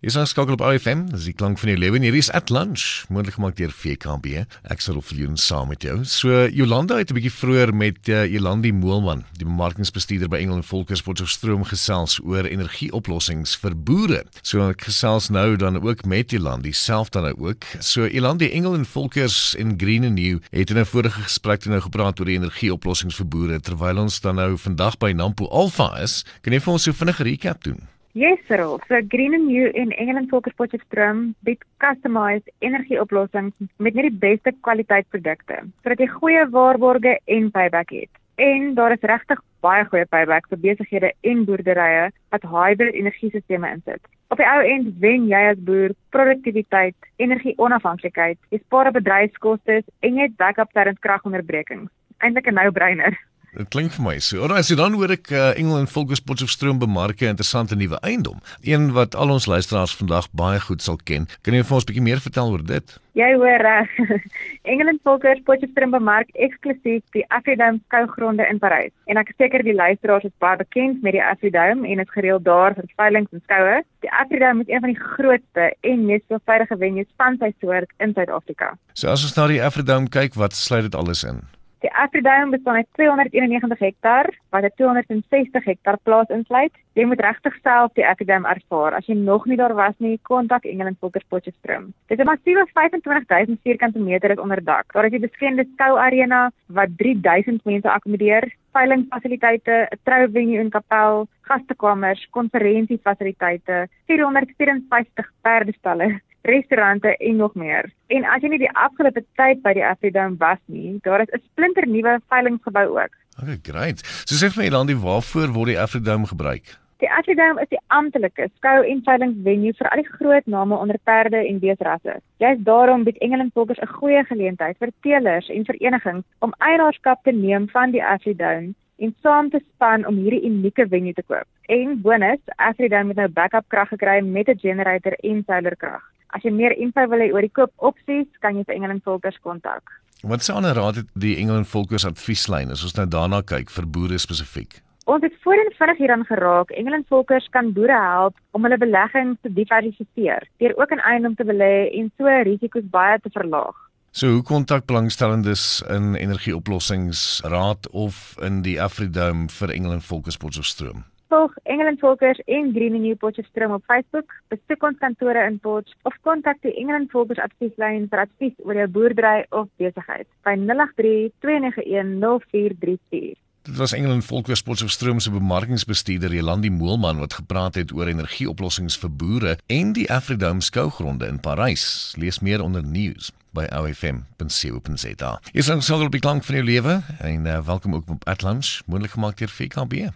Jy sal skakel op OFM, dis die klank van jou lewe en hier is at lunch, moontlik gemaak deur VKB. Ek sal of Leon saam met jou. So Jolanda het 'n bietjie vroeër met uh, Jolandi Moelman, die bemarkingsbestuurder by England Volkers Potchefstroom gesels oor energieoplossings vir boere. So ek gesels nou dan ook met Jolandi self dan nou ook. So Jolandi England Volkers in Green and New het in 'n vorige gesprek nou gepraat oor die energieoplossings vir boere terwyl ons dan nou vandag by Nampo Alpha is. Kan jy vir ons so vinnig 'n recap doen? Yes, Cyril. So Green and New in England Focus Potchefstroom bied customized energieoplossings met net die beste kwaliteitprodukte sodat jy goeie waarborge en payback het. En daar is regtig baie goeie payback vir besighede en boerderye wat hybrid energiesisteme insit. Op die ou end wen jy as boer produktiwiteit, energie-onafhanklikheid, jy spaar bedryfskoste en jy het backup tydens kragonderbrekings. Eintlik 'n nou-brainer. Dit klink vir my so. Alraai, so dan hoor ek uh, England Volkers Potchefstroom bemark 'n interessante nuwe eiendom. Een wat al ons luisteraars vandag baie goed sal ken. Kan jy vir ons 'n bietjie meer vertel oor dit? Jy hoor reg. Uh, England Volkers Potchefstroom bemark eksklusief die Afridome skougronde in Parys. En ek is seker die luisteraars is baie bekend met die Afridome en is gereeld daar vir veilings en skoue. Die Afridome is een van die grootste en mees veelvuldige venues van sy soort in Suid-Afrika. So as ons na die Afridome kyk, wat sluit dit alles in? Die Afridome bestaan uit 291 hektaar wat 'n 260 hektaar plaas insluit. Jy moet regtig self die Afridome ervaar. As jy nog nie daar was nie, kontak England Volkers Potchefstroom. Dit is 'n massiewe 25000 vierkante meter is onder dak. Daar is 'n beskermde skou arena wat 3000 mense akkommodeer, veilingfasiliteite, 'n trouvenue en kapel, gastekamers, konferensiefasiliteite, 454 perdestalle restaurante en nog meer. En as jy nie die afgelope tyd by die Afridome was nie, daar is 'n splinternuwe veilinggebou ook. Okay, great. So sê vir my dan die waarvoor word die Afridome gebruik? Die Afridome is die amptelike skou en veilingsvenue vir al die groot name onder perde en beesrasse. Juist daarom bied Engeland Volkers 'n goeie geleentheid vir teelers en verenigings om eienaarskap te neem van die Afridome en saam te span om hierdie unieke venue te koop. En bonus, Afridome het nou backup krag gekry met 'n generator en solarkrag. As jy meer info wil hê oor die koopopsies, kan jy vir England Volkers kontak. Wat sou 'n raad het die England Volkers advieslyn as ons nou daarna kyk vir boere spesifiek? Ons het voorheen vinnig hieraan geraak. England Volkers kan boere help om hulle beleggings te diversifiseer deur ook in eiendom te belê en so risiko's baie te verlaag. So hoe kontak belangstellendes in energieoplossings raad of in die Afridome vir England Volkers Potchefstroom? Volg England Volkers en Green and New Potchefstroom op Facebook, besoek ons kantore in Potch of kontak die England Volkers advieslyn vir advies oor jou boerdery of besigheid by 083 291 0434. Dit was England Volkers Potchefstroom se bemarkingsbestuurder Jolandi Moelman wat gepraat het oor energieoplossings vir boere en die Afridome skougronde in Parys. Lees meer onder nuus by ofm.co.za. Jy sal sal op die klank van jou lewe en uh, welkom ook op Atlantis, moontlik gemaak deur VKB.